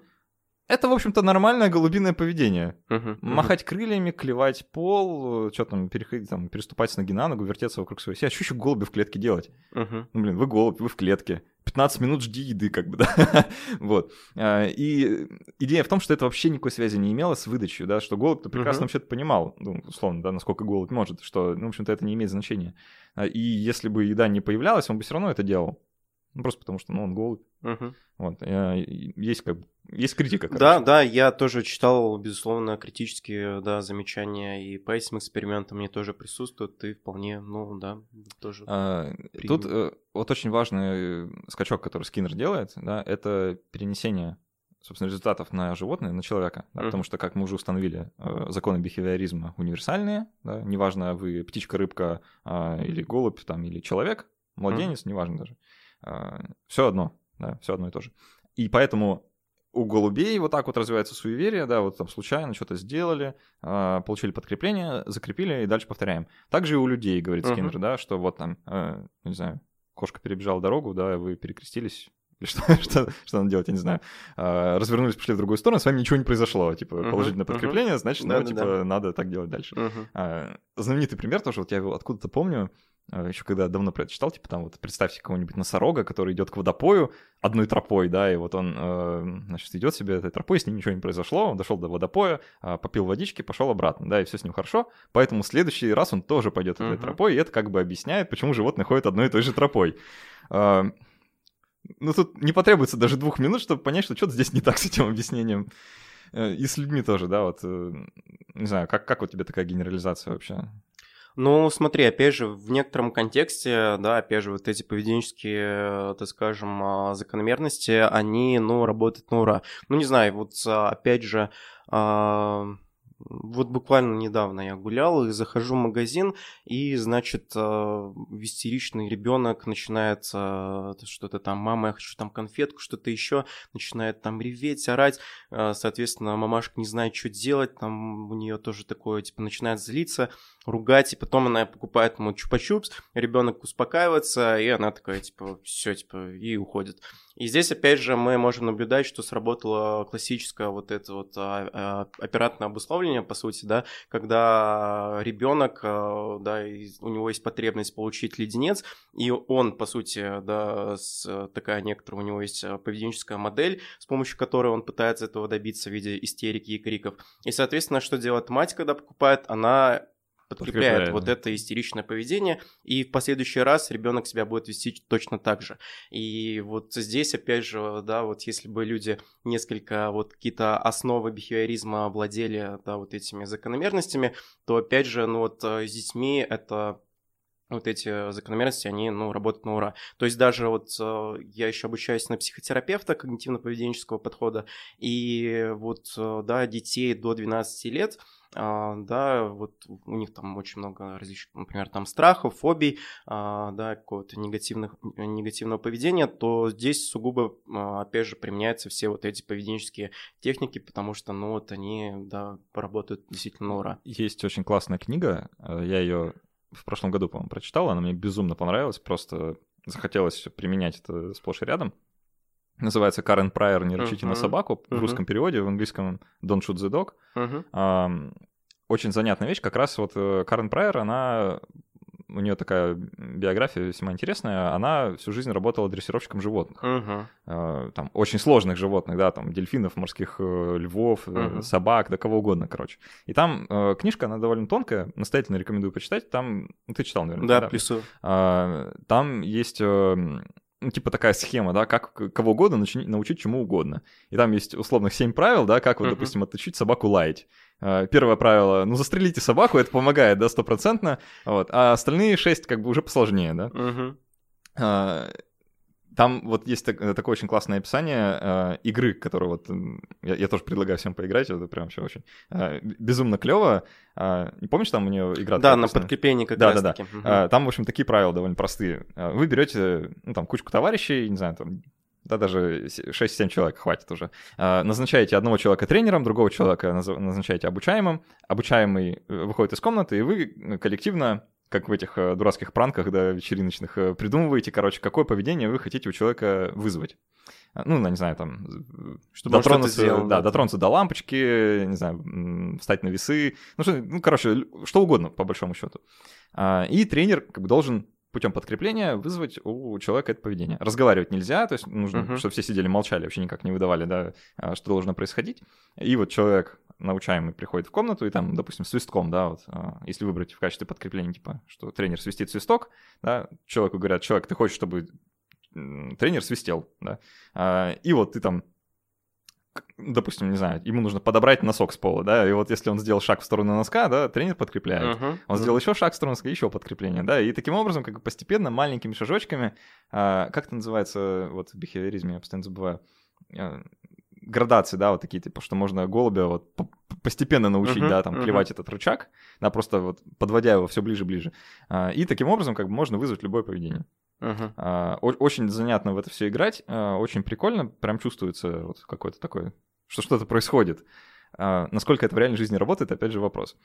Это, в общем-то, нормальное голубиное поведение. Uh-huh. Махать крыльями, клевать пол, что там, переходить, там, переступать с ноги на ногу, вертеться вокруг своей оси. А что еще голуби в клетке делать? Uh-huh. Ну, блин, вы голубь, вы в клетке. 15 минут жди еды, как бы, да. вот. А, и идея в том, что это вообще никакой связи не имело с выдачей, да, что голубь-то прекрасно uh-huh. вообще-то понимал, ну, условно, да, насколько голубь может, что, ну, в общем-то, это не имеет значения. А, и если бы еда не появлялась, он бы все равно это делал. Ну, просто потому что, ну, он голубь. Uh-huh. Вот. Есть как есть критика. Короче. Да, да, я тоже читал, безусловно, критические да, замечания, и по этим экспериментам мне тоже присутствуют, и вполне, ну да, тоже. А, тут э, вот очень важный скачок, который Скиннер делает, да, это перенесение собственно, результатов на животное, на человека, да, mm-hmm. потому что, как мы уже установили, э, законы бихевиоризма универсальные, да, неважно, вы птичка, рыбка э, или голубь, там, или человек, младенец, mm-hmm. неважно даже, э, все одно, да, все одно и то же. И поэтому у голубей вот так вот развивается суеверие, да, вот там случайно что-то сделали, э, получили подкрепление, закрепили и дальше повторяем. Также и у людей, говорит Скиннер, uh-huh. да, что вот там, э, не знаю, кошка перебежала дорогу, да, вы перекрестились, или что, что, что надо делать, я не знаю. А, развернулись, пошли в другую сторону, с вами ничего не произошло. Типа, uh-huh, положительное подкрепление, uh-huh. значит, ну, типа, да. надо так делать дальше. Uh-huh. А, знаменитый пример тоже, вот я его откуда-то помню, еще когда давно прочитал, типа там вот представьте кого-нибудь носорога, который идет к водопою одной тропой, да, и вот он, э, значит, идет себе этой тропой, с ним ничего не произошло, он дошел до водопоя, э, попил водички, пошел обратно, да, и все с ним хорошо, поэтому в следующий раз он тоже пойдет этой uh-huh. тропой, и это как бы объясняет, почему животные ходят одной и той же тропой. Э, ну, тут не потребуется даже двух минут, чтобы понять, что что-то здесь не так с этим объяснением. Э, и с людьми тоже, да, вот, э, не знаю, как, как вот тебе такая генерализация вообще? Ну, смотри, опять же, в некотором контексте, да, опять же, вот эти поведенческие, так скажем, а, закономерности, они, ну, работают на ура. Ну, не знаю, вот, а, опять же, а, вот буквально недавно я гулял и захожу в магазин, и, значит, истеричный ребенок начинает что-то там, мама, я хочу там конфетку, что-то еще, начинает там реветь, орать, соответственно, мамашка не знает, что делать, там у нее тоже такое, типа, начинает злиться, ругать, и потом она покупает ему чупа-чупс, ребенок успокаивается, и она такая, типа, все, типа, и уходит. И здесь, опять же, мы можем наблюдать, что сработало классическое вот это вот а, а, оператное обусловление, по сути, да, когда ребенок, а, да, у него есть потребность получить леденец, и он, по сути, да, с, такая некоторая у него есть поведенческая модель, с помощью которой он пытается этого добиться в виде истерики и криков. И, соответственно, что делает мать, когда покупает? Она подкрепляет, вот это истеричное поведение, и в последующий раз ребенок себя будет вести точно так же. И вот здесь, опять же, да, вот если бы люди несколько вот какие-то основы бихевиоризма владели, да, вот этими закономерностями, то, опять же, ну вот э, с детьми это вот эти закономерности, они, ну, работают на ура. То есть даже вот э, я еще обучаюсь на психотерапевта когнитивно-поведенческого подхода, и вот, э, да, детей до 12 лет – да, вот у них там очень много различных, например, там страхов, фобий, а, да, какого-то негативных, негативного поведения, то здесь сугубо, а, опять же, применяются все вот эти поведенческие техники, потому что, ну, вот они, да, работают действительно ура. Есть очень классная книга, я ее в прошлом году, по-моему, прочитал, она мне безумно понравилась, просто захотелось применять это сплошь и рядом. Называется Карен Прайер «Не рычите uh-huh. на собаку» в uh-huh. русском переводе, в английском «Don't shoot the dog». Uh-huh. А, очень занятная вещь. Как раз вот э, Карен Прайер, она у нее такая биография весьма интересная. Она всю жизнь работала дрессировщиком животных. Uh-huh. Там очень сложных животных, да, там дельфинов, морских э, львов, uh-huh. собак, да кого угодно, короче. И там книжка, она довольно тонкая, настоятельно рекомендую почитать. Там, ну, ты читал, наверное. Да, да? плюсую. Там есть ну, типа такая схема, да, как кого угодно научить, научить чему угодно. И там есть условных 7 правил, да, как вот, uh-huh. допустим, отучить собаку лаять. А, первое правило, ну, застрелите собаку, это помогает, да, стопроцентно, вот, а остальные 6 как бы уже посложнее, да. Uh-huh. Там вот есть так, такое очень классное описание э, игры, которую вот я, я тоже предлагаю всем поиграть, это прям все очень э, безумно клево. Э, помнишь, там у нее игра? Да, на подкреплении как да, раз да, таки. Да. Угу. Там, в общем, такие правила довольно простые. Вы берете, ну, там, кучку товарищей, не знаю, там, да, даже 6-7 человек хватит уже. Назначаете одного человека тренером, другого человека назначаете обучаемым. Обучаемый э, выходит из комнаты, и вы коллективно как в этих э, дурацких пранках, да, вечериночных, э, придумываете, короче, какое поведение вы хотите у человека вызвать. А, ну, не знаю, там, Чтобы дотронуться, сделал, да, да, дотронуться до лампочки, не знаю, встать на весы, ну, что, ну, короче, что угодно, по большому счету. А, и тренер как бы должен путем подкрепления вызвать у человека это поведение. Разговаривать нельзя, то есть нужно, uh-huh. чтобы все сидели, молчали, вообще никак не выдавали, да, а, что должно происходить. И вот человек научаемый приходит в комнату и там, допустим, свистком, да, вот, а, если выбрать в качестве подкрепления, типа, что тренер свистит свисток, да, человеку говорят, человек, ты хочешь, чтобы тренер свистел, да, а, и вот ты там допустим, не знаю, ему нужно подобрать носок с пола, да, и вот если он сделал шаг в сторону носка, да, тренер подкрепляет. Uh-huh. Он uh-huh. сделал еще шаг в сторону носка, еще подкрепление, да, и таким образом, как бы постепенно, маленькими шажочками, а, как это называется, вот в бихевиоризме, я постоянно забываю, а, градации, да, вот такие, типа, что можно голубя вот постепенно научить, uh-huh, да, там, uh-huh. клевать этот рычаг, да, просто вот подводя его все ближе-ближе. А, и таким образом, как бы, можно вызвать любое поведение. Uh-huh. А, очень занятно в это все играть, а, очень прикольно, прям чувствуется вот какое-то такое, что что-то происходит. А, насколько это в реальной жизни работает, опять же, вопрос.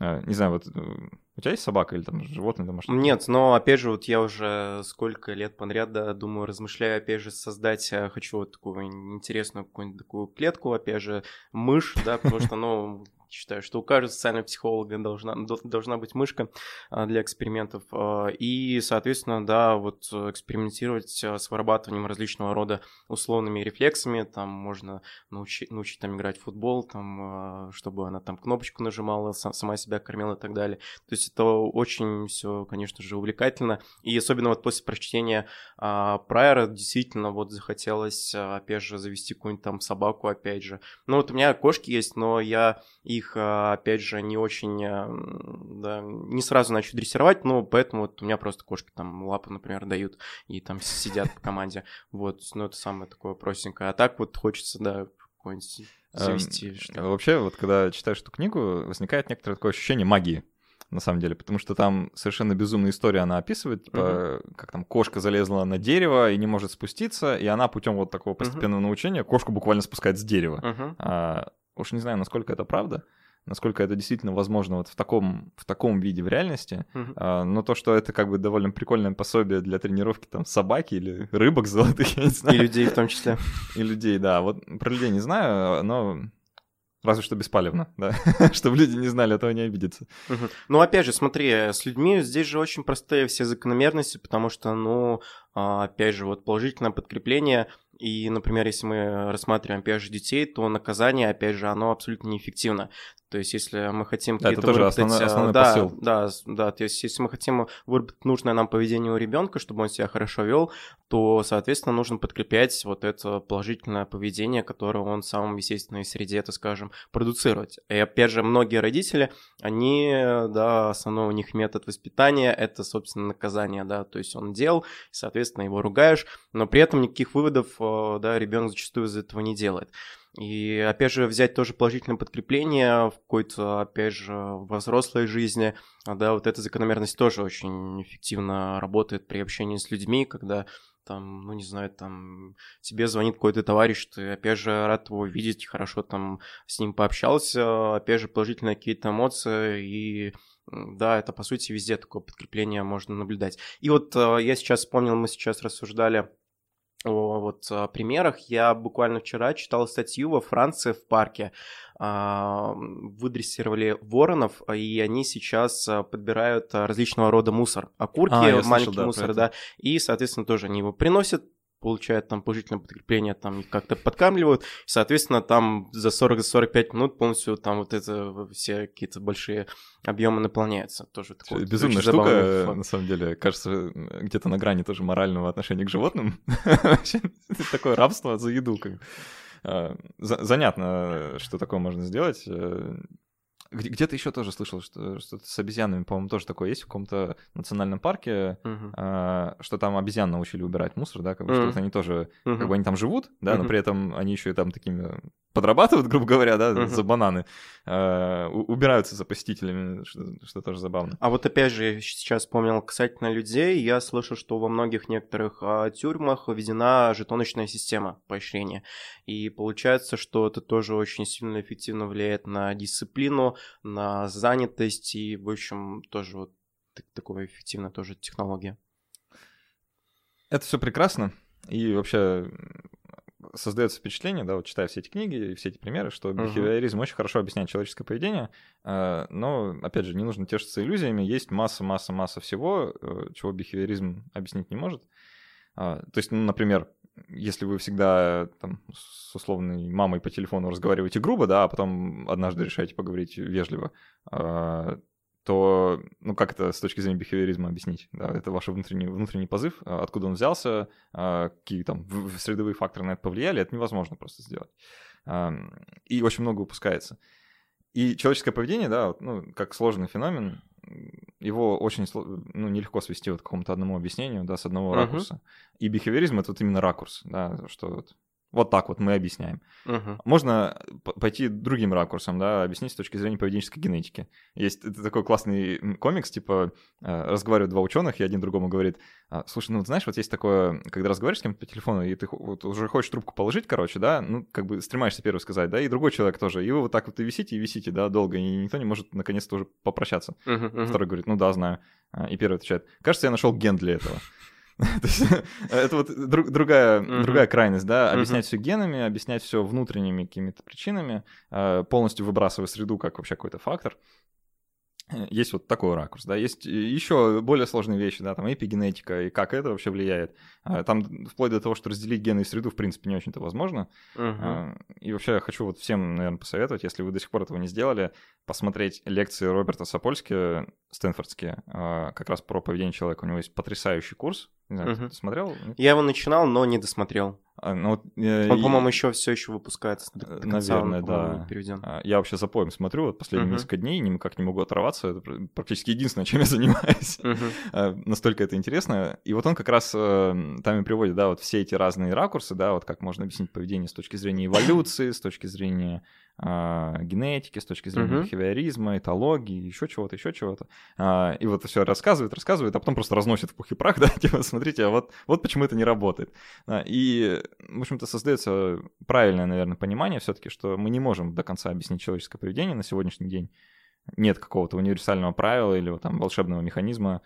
Не знаю, вот у тебя есть собака или там животное домашнее? Нет, но опять же, вот я уже сколько лет подряд, да, думаю, размышляю, опять же, создать, хочу вот такую интересную какую-нибудь такую клетку, опять же, мышь, да, потому что, ну, считаю, что у каждого социального психолога должна, должна быть мышка а, для экспериментов. А, и, соответственно, да, вот экспериментировать а, с вырабатыванием различного рода условными рефлексами. Там можно научить, научить там играть в футбол, там, чтобы она там кнопочку нажимала, сама себя кормила и так далее. То есть это очень все, конечно же, увлекательно. И особенно вот после прочтения Прайера действительно вот захотелось, опять же, завести какую-нибудь там собаку, опять же. Ну вот у меня кошки есть, но я их их, а, опять же, не очень, а, да, не сразу начал дрессировать, но поэтому вот у меня просто кошки там лапы, например, дают и там сидят по команде. Вот, ну это самое такое простенькое. А так вот хочется, да, какой-нибудь завести. Эм, что вообще, вот когда читаешь эту книгу, возникает некоторое такое ощущение магии на самом деле, потому что там совершенно безумная история она описывает, типа, uh-huh. как там кошка залезла на дерево и не может спуститься, и она путем вот такого постепенного uh-huh. научения кошку буквально спускает с дерева. Uh-huh. А, Уж не знаю, насколько это правда, насколько это действительно возможно вот в таком, в таком виде в реальности, uh-huh. а, но то, что это как бы довольно прикольное пособие для тренировки там собаки или рыбок золотых, я не знаю. И людей в том числе. И людей, да. Вот про людей не знаю, но Разве что беспалевно, да, чтобы люди не знали, а то они обидятся. Угу. Ну, опять же, смотри, с людьми здесь же очень простые все закономерности, потому что, ну, а, опять же, вот положительное подкрепление и, например, если мы рассматриваем, опять же, детей, то наказание, опять же, оно абсолютно неэффективно. То есть, если мы хотим да, это тоже выработать... Основной, основной да, посыл. Да, да, то есть, если мы хотим выработать нужное нам поведение у ребенка, чтобы он себя хорошо вел, то, соответственно, нужно подкреплять вот это положительное поведение, которое он в самом естественной среде, это скажем, продуцировать. И, опять же, многие родители, они, да, основной у них метод воспитания – это, собственно, наказание, да, то есть он делал, соответственно, его ругаешь, но при этом никаких выводов, да, ребенок зачастую из этого не делает. И опять же взять тоже положительное подкрепление в какой-то, опять же, взрослой жизни, да, вот эта закономерность тоже очень эффективно работает при общении с людьми, когда там, ну, не знаю, там, тебе звонит какой-то товарищ, ты, опять же, рад его видеть, хорошо там с ним пообщался, опять же, положительные какие-то эмоции, и да, это, по сути, везде такое подкрепление можно наблюдать. И вот э, я сейчас вспомнил, мы сейчас рассуждали вот о примерах. Я буквально вчера читал статью во Франции в парке. А, выдрессировали воронов, и они сейчас а, подбирают а, различного рода мусор. Окурки, а, маленький слышал, да, мусор, да. И, соответственно, тоже они его приносят, получают там положительное подкрепление, там как-то подкармливают, и, соответственно, там за 40-45 минут полностью там вот это все какие-то большие объемы наполняются. Тоже такое Безумная штука, на самом деле. Кажется, где-то на грани тоже морального отношения к животным. Такое рабство за еду. А, занятно, что такое можно сделать. Где-то еще тоже слышал, что что-то с обезьянами, по-моему, тоже такое есть в каком-то национальном парке, uh-huh. а, что там обезьян научили убирать мусор, да, как бы uh-huh. что они тоже, uh-huh. как бы они там живут, да, uh-huh. но при этом они еще и там такими подрабатывают, грубо говоря, да, uh-huh. за бананы, а, убираются за посетителями, что, что тоже забавно. А вот опять же, сейчас вспомнил касательно людей, я слышал, что во многих некоторых а, тюрьмах введена жетоночная система поощрения, и получается, что это тоже очень сильно эффективно влияет на дисциплину, на занятость и, в общем, тоже вот такая эффективная тоже технология. Это все прекрасно. И вообще создается впечатление, да, вот читая все эти книги и все эти примеры, что бихевиоризм uh-huh. очень хорошо объясняет человеческое поведение, э, но, опять же, не нужно тешиться иллюзиями, есть масса-масса-масса всего, э, чего бихевиоризм объяснить не может. А, то есть, ну, например, если вы всегда там, с условной мамой по телефону разговариваете грубо, да, а потом однажды решаете поговорить вежливо, а, то, ну, как это с точки зрения бихевиоризма объяснить? Да, это ваш внутренний, внутренний позыв, а, откуда он взялся, какие там средовые факторы на это повлияли, это невозможно просто сделать. И очень много упускается. И человеческое поведение, да, ну, как сложный феномен, его очень ну, нелегко свести вот к какому-то одному объяснению, да, с одного uh-huh. ракурса. И бихевиоризм — это вот именно ракурс, да, что вот Вот так вот мы объясняем. Мгм. Можно п- пойти другим ракурсом, да, объяснить с точки зрения поведенческой генетики. Есть такой классный комикс, типа, э, разговаривают два ученых, и один другому говорит, «А, слушай, ну вот знаешь, вот есть такое, когда разговариваешь с кем-то по телефону, и ты вот уже хочешь трубку положить, короче, да, ну, как бы стремаешься первый сказать, да, и другой человек тоже, и вы вот так вот и висите, и висите, да, долго, и никто не может наконец-то уже попрощаться. Мгм, мгм. Второй говорит, ну да, знаю. А, И первый отвечает, кажется, я нашел ген для этого. Это вот друг- другая, Мгм. другая крайность, да, объяснять все генами, объяснять все внутренними какими-то причинами, э, полностью выбрасывая среду как вообще какой-то фактор. Э, Есть вот такой ракурс, да, есть еще более сложные вещи, да, там эпигенетика и как это вообще влияет. А, Там вплоть до того, что разделить гены и среду, в принципе, не очень-то возможно. А, И вообще я хочу вот всем, наверное, посоветовать, если вы до сих пор этого не сделали, посмотреть лекции Роберта Сапольски, стэнфордские, а, как раз про поведение человека. У него есть потрясающий курс. Не знаю, Мгм. ты смотрел? Я его начинал, но не досмотрел. А, ну вот, э, Он, по-моему, еще все еще выпускается. до- до конца он, Наверное, по-моему, да. Переведен. а, Я вообще за поем смотрю, вот последние Мгм. несколько дней никак не могу оторваться. Это пр- практически единственное, чем я занимаюсь. А, настолько это интересно. И вот он как раз э, там и приводит, да, вот все эти разные ракурсы, да, вот как можно объяснить поведение с точки зрения эволюции, с точки зрения генетики, с точки зрения Мгм. бихевиоризма, этологии, еще чего-то, еще чего-то. А, и вот все рассказывает, рассказывает, а потом просто разносит в пух и прах, да, типа, смотрите, а вот, вот почему это не работает. А, и, в общем-то, создается правильное, наверное, понимание все-таки, что мы не можем до конца объяснить человеческое поведение на сегодняшний день. Нет какого-то универсального правила или вот там волшебного механизма,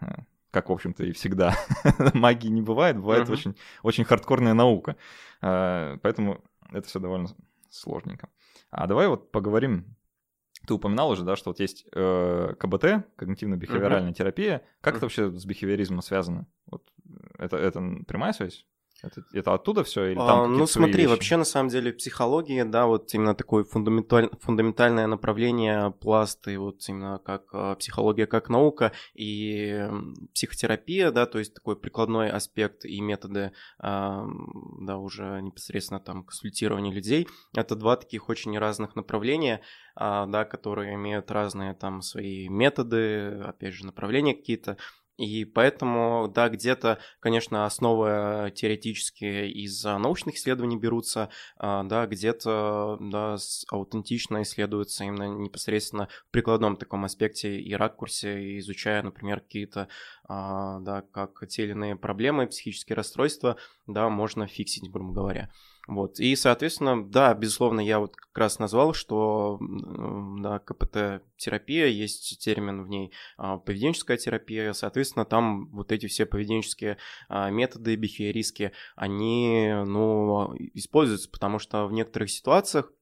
э, как, в общем-то, и всегда. Магии не бывает, бывает Мгм. очень, очень хардкорная наука. А, Поэтому это все довольно сложненько. А давай вот поговорим. Ты упоминал уже, да, что вот есть э, КБТ, когнитивно-бихевиоральная терапия. Как это вообще с бихевиоризмом связано? Вот это, это прямая связь? Это, это оттуда все или там А, ну смотри, вещи? вообще на самом деле психология, да, вот именно такое фундаменталь- фундаментальное направление пласт и вот именно как а, психология как наука и психотерапия, да, то есть такой прикладной аспект и методы, а, да, уже непосредственно там консультирования людей. Это два таких очень разных направления, а, да, которые имеют разные там свои методы, опять же, направления какие-то. И поэтому, да, где-то, конечно, основы теоретические из а, научных исследований берутся, а, да, где-то, да, аутентично исследуются именно непосредственно в прикладном таком аспекте и ракурсе, изучая, например, какие-то, а, да, как те или иные проблемы, психические расстройства, да, можно фиксить, грубо говоря. Вот. И, соответственно, да, безусловно, я вот как раз назвал, что да, КПТ-терапия, есть термин в ней а, поведенческая терапия, соответственно, там вот эти все поведенческие а, методы бихевиористские, они, ну, используются, потому что в некоторых ситуациях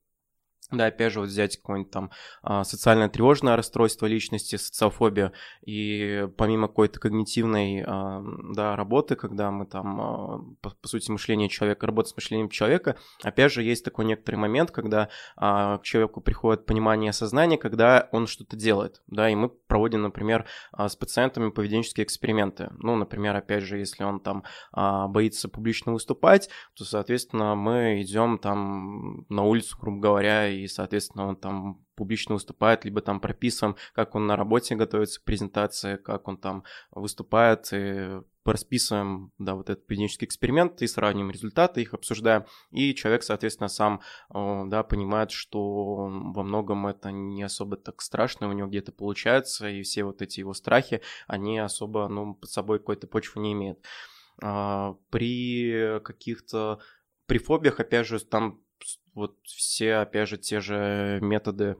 да, опять же, вот взять какое-нибудь там а, социальное тревожное расстройство личности, социофобия, и помимо какой-то когнитивной а, да, работы, когда мы там, а, по, по сути, мышление человека, работа с мышлением человека, опять же, есть такой некоторый момент, когда а, к человеку приходит понимание и осознание, когда он что-то делает, да, и мы проводим, например, с пациентами поведенческие эксперименты. Ну, например, опять же, если он там боится публично выступать, то, соответственно, мы идем там на улицу, грубо говоря, и, соответственно, он там публично выступает, либо там прописываем, как он на работе готовится к презентации, как он там выступает, и расписываем, да, вот этот поведенческий эксперимент и сравниваем результаты, их обсуждаем, и человек, соответственно, сам, э, да, понимает, что во многом это не особо так страшно, у него где-то получается, и все вот эти его страхи, они особо, ну, под собой какой-то почвы не имеют. А, При каких-то, при фобиях, опять же, там вот все, опять же, те же методы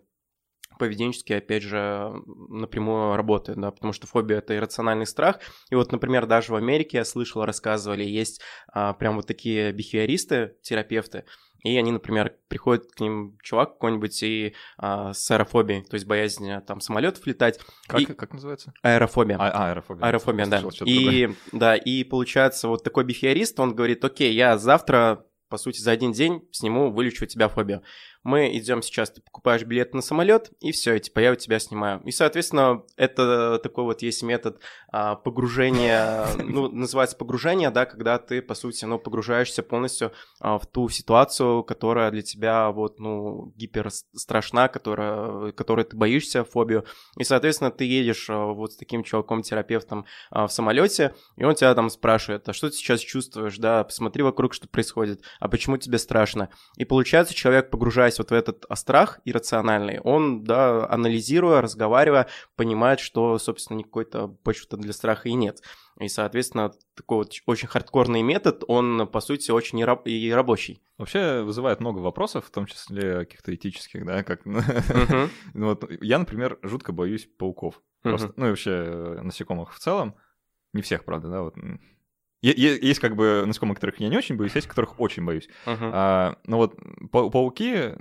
поведенческие, опять же, напрямую работают, да, потому что фобия — это иррациональный страх. И вот, например, даже в Америке, я слышал, рассказывали, есть а, прям вот такие бихевиористы, терапевты, и они, например, приходит к ним чувак какой-нибудь и а, с аэрофобией, то есть боязнь а, там самолетов летать, Как, и- как называется? аэрофобия. А, а, аэрофобия. Аэрофобия, да. Другое. И, да, и получается, вот такой бихевиорист, он говорит, окей, я завтра, по сути, за один день сниму, вылечу у тебя фобию. Мы идем сейчас, ты покупаешь билет на самолет, и все, и типа я у тебя снимаю. И, соответственно, это такой вот есть метод а, погружения, ну, называется погружение, да, когда ты, по сути, ну, погружаешься полностью а, в ту ситуацию, которая для тебя вот, ну, гипер страшна, которая, которой ты боишься, фобию. И, соответственно, ты едешь а, вот с таким чуваком-терапевтом а, в самолете, и он тебя там спрашивает, а что ты сейчас чувствуешь, да, посмотри вокруг, что происходит, а почему тебе страшно? И получается, человек, погружаясь вот в этот страх иррациональный, он, да, анализируя, разговаривая, понимает, что, собственно, никакой-то почвы для страха и нет. И, соответственно, такой вот очень хардкорный метод, он, по сути, очень и рабочий. Вообще вызывает много вопросов, в том числе каких-то этических, да, как... Uh-huh. вот, я, например, жутко боюсь пауков. Просто, uh-huh. Ну и вообще э, насекомых в целом. Не всех, правда, да, вот есть как бы насекомых, которых я не очень боюсь, есть которых очень боюсь. Uh-huh. А, ну вот па- пауки,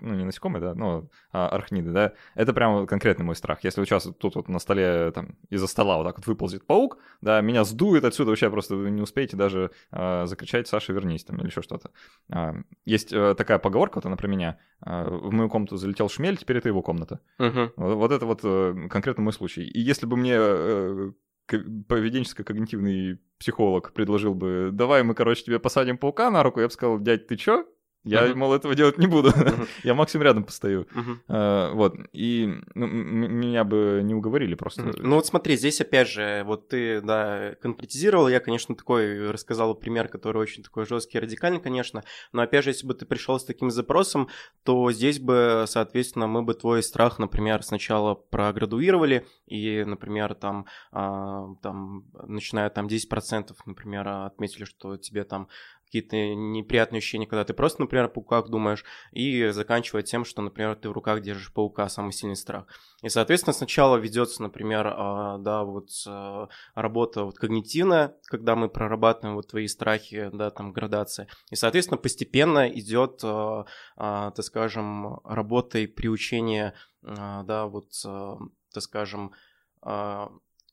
ну не насекомые, да, ну а арахниды, да, это прямо конкретный мой страх. Если вот сейчас тут вот на столе, там, из-за стола вот так вот выползет паук, да, меня сдует отсюда, вообще просто вы не успеете даже а, закричать «Саша, вернись» там или еще что-то. А, есть а, такая поговорка, вот она про меня. А, в мою комнату залетел шмель, теперь это его комната. Uh-huh. Вот, вот это вот а, конкретно мой случай. И если бы мне а, поведенческо-когнитивный психолог предложил бы, давай мы, короче, тебе посадим паука на руку, я бы сказал, дядь, ты чё? Я, uh-huh. мол, этого делать не буду. Uh-huh. я максимум рядом постою. Uh-huh. А, вот. И ну, меня бы не уговорили просто. Uh-huh. Ну вот смотри, здесь опять же, вот ты, да, конкретизировал. Я, конечно, такой рассказал пример, который очень такой жесткий и радикальный, конечно. Но опять же, если бы ты пришел с таким запросом, то здесь бы, соответственно, мы бы твой страх, например, сначала проградуировали. И, например, там, а, там начиная там 10%, например, отметили, что тебе там какие-то неприятные ощущения, когда ты просто, например, о пауках думаешь, и заканчивая тем, что, например, ты в руках держишь паука, самый сильный страх. И, соответственно, сначала ведется, например, а, да, вот а, работа вот когнитивная, когда мы прорабатываем вот твои страхи, да, там, градация. И, соответственно, постепенно идет, а, так скажем, работа и приучение, да, вот, так скажем,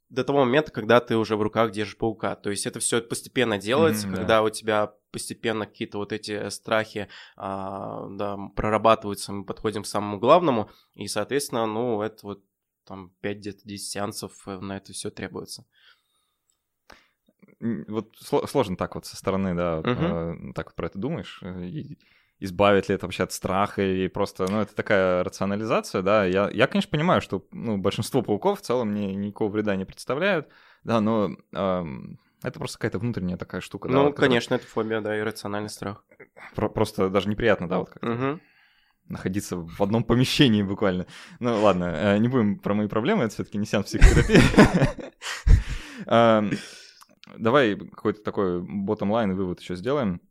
до того момента, когда ты уже в руках держишь паука. То есть это все постепенно делается, mm, когда да. у тебя постепенно какие-то вот эти страхи а, да, прорабатываются, мы подходим к самому главному, и, соответственно, ну, это вот там 5 где-то 10 сеансов э, на это все требуется. Вот сложно так вот со стороны, да, uh-huh. так вот про это думаешь. Э, избавит ли это вообще от страха, и просто, ну, это такая рационализация, да. Я, я конечно, понимаю, что ну, большинство пауков в целом мне никакого вреда не представляют, да, но эм, это просто какая-то внутренняя такая штука. Ну, да, вот, конечно, это фобия, да, иррациональный страх. Про- просто даже неприятно, да, вот как-то. Угу. Находиться в одном помещении буквально. Ну ладно, э, не будем про мои проблемы, это все-таки не сеанс психотерапии. Эм, давай какой-то такой bottom line вывод еще сделаем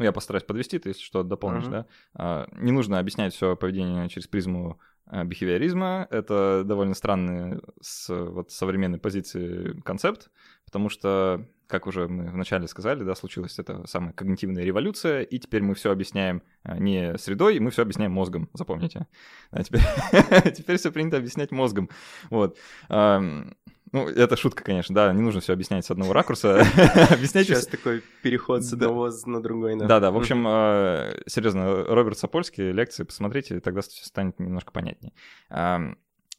ну, я постараюсь подвести, ты, если что, дополнишь, uh-huh. да. А, не нужно объяснять все поведение через призму бихевиоризма. Это довольно странный с вот, современной позиции концепт, потому что, как уже мы вначале сказали, да, случилась эта самая когнитивная революция, и теперь мы все объясняем а, не средой, мы все объясняем мозгом, запомните. А теперь, теперь все принято объяснять мозгом. Вот. Ну, это шутка, конечно, да, не нужно все объяснять с одного ракурса. Объяснять Сейчас такой переход с одного на другой. Да, да, в общем, э, серьезно, Роберт Сапольский, лекции посмотрите, тогда станет немножко понятнее.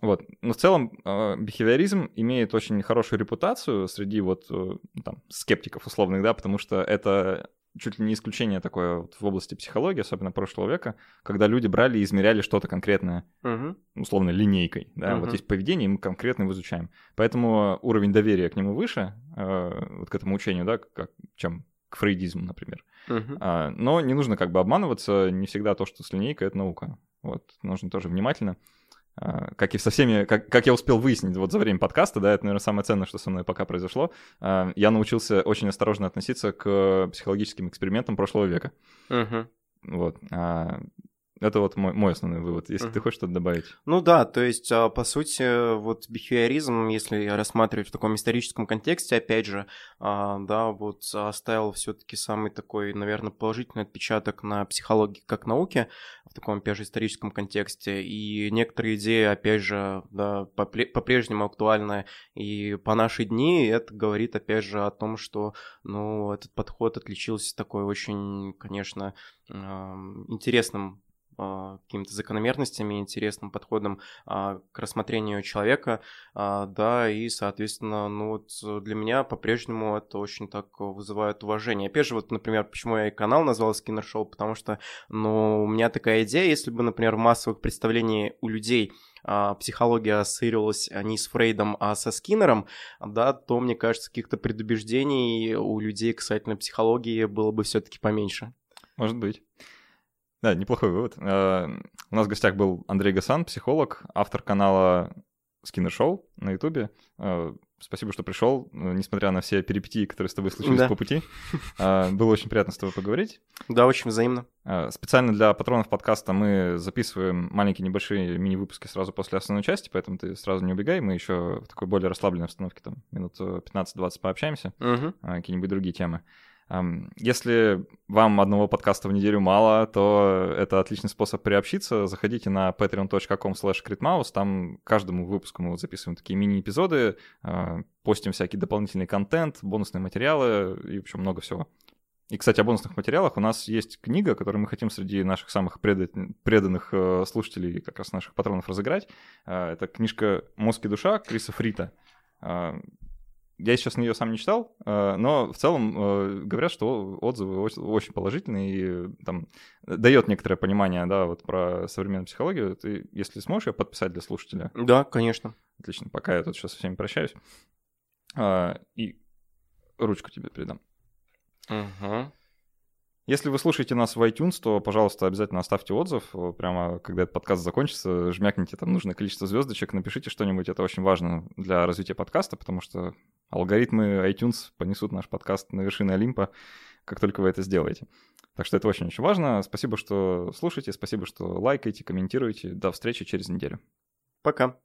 Вот. Но в целом э, бихевиоризм имеет очень хорошую репутацию среди вот э, там, скептиков условных, да, потому что это чуть ли не исключение такое вот в области психологии, особенно прошлого века, когда люди брали и измеряли что-то конкретное, угу. условно, линейкой. Да? Угу. Вот есть поведение, и мы конкретно его изучаем. Поэтому уровень доверия к нему выше, э, вот к этому учению, да, как, чем к фрейдизму, например. Угу. А, но не нужно как бы обманываться, не всегда то, что с линейкой, это наука. Вот, нужно тоже внимательно. А, как и со всеми, как, как я успел выяснить вот за время подкаста, да, это, наверное, самое ценное, что со мной пока произошло, а, я научился очень осторожно относиться к психологическим экспериментам прошлого века. Uh-huh. Вот. А, это вот мой, мой основной вывод, если uh-huh. ты хочешь что-то добавить. Ну да, то есть, по сути, вот бихевиоризм, если рассматривать в таком историческом контексте, опять же, да, вот оставил все таки самый такой, наверное, положительный отпечаток на психологии как науке в таком, опять же, историческом контексте. И некоторые идеи, опять же, да, по-прежнему актуальны и по наши дни. Это говорит, опять же, о том, что, ну, этот подход отличился такой очень, конечно, интересным какими-то закономерностями, интересным подходом а, к рассмотрению человека, а, да, и, соответственно, ну вот для меня по-прежнему это очень так вызывает уважение. Опять же, вот, например, почему я и канал назвал Skinner Show, потому что, ну, у меня такая идея, если бы, например, в массовых представлениях у людей психология ассоциировалась не с Фрейдом, а со Скиннером, да, то, мне кажется, каких-то предубеждений у людей касательно психологии было бы все-таки поменьше. Может быть. Да, неплохой вывод. Э, у нас в гостях был Андрей Гасан, психолог, автор канала Skinner Show на Ютубе. Э, спасибо, что пришел, э, несмотря на все перипетии, которые с тобой случились да. по пути. Было очень приятно с тобой поговорить. Да, очень взаимно. Специально для патронов подкаста мы записываем маленькие небольшие мини-выпуски сразу после основной части, поэтому ты сразу не убегай, мы еще в такой более расслабленной обстановке, там, минут 15-20 пообщаемся, угу. какие-нибудь другие темы. Если вам одного подкаста в неделю мало, то это отличный способ приобщиться. Заходите на patreon.com slash там каждому выпуску мы записываем такие мини-эпизоды, а, постим всякий дополнительный контент, бонусные материалы и, в общем, много всего. И, кстати, о бонусных материалах у нас есть книга, которую мы хотим среди наших самых преданных э, слушателей, как раз наших патронов, разыграть. А, это книжка «Мозг и душа» Криса Фрита. Я сейчас на нее сам не читал, э, но в целом э, говорят, что отзывы очень положительные и там дает некоторое понимание, да, вот про современную психологию. Ты, если сможешь ее подписать для слушателя? Да, конечно. Отлично, пока я тут сейчас со всеми прощаюсь. А, и ручку тебе передам. Угу. Если вы слушаете нас в iTunes, то, пожалуйста, обязательно оставьте отзыв. Прямо когда этот подкаст закончится, жмякните там нужное количество звездочек, напишите что-нибудь. Это очень важно для развития подкаста, потому что алгоритмы iTunes понесут наш подкаст на вершины Олимпа, как только вы это сделаете. Так что это очень-очень важно. Спасибо, что слушаете, спасибо, что лайкаете, комментируете. До встречи через неделю. Пока.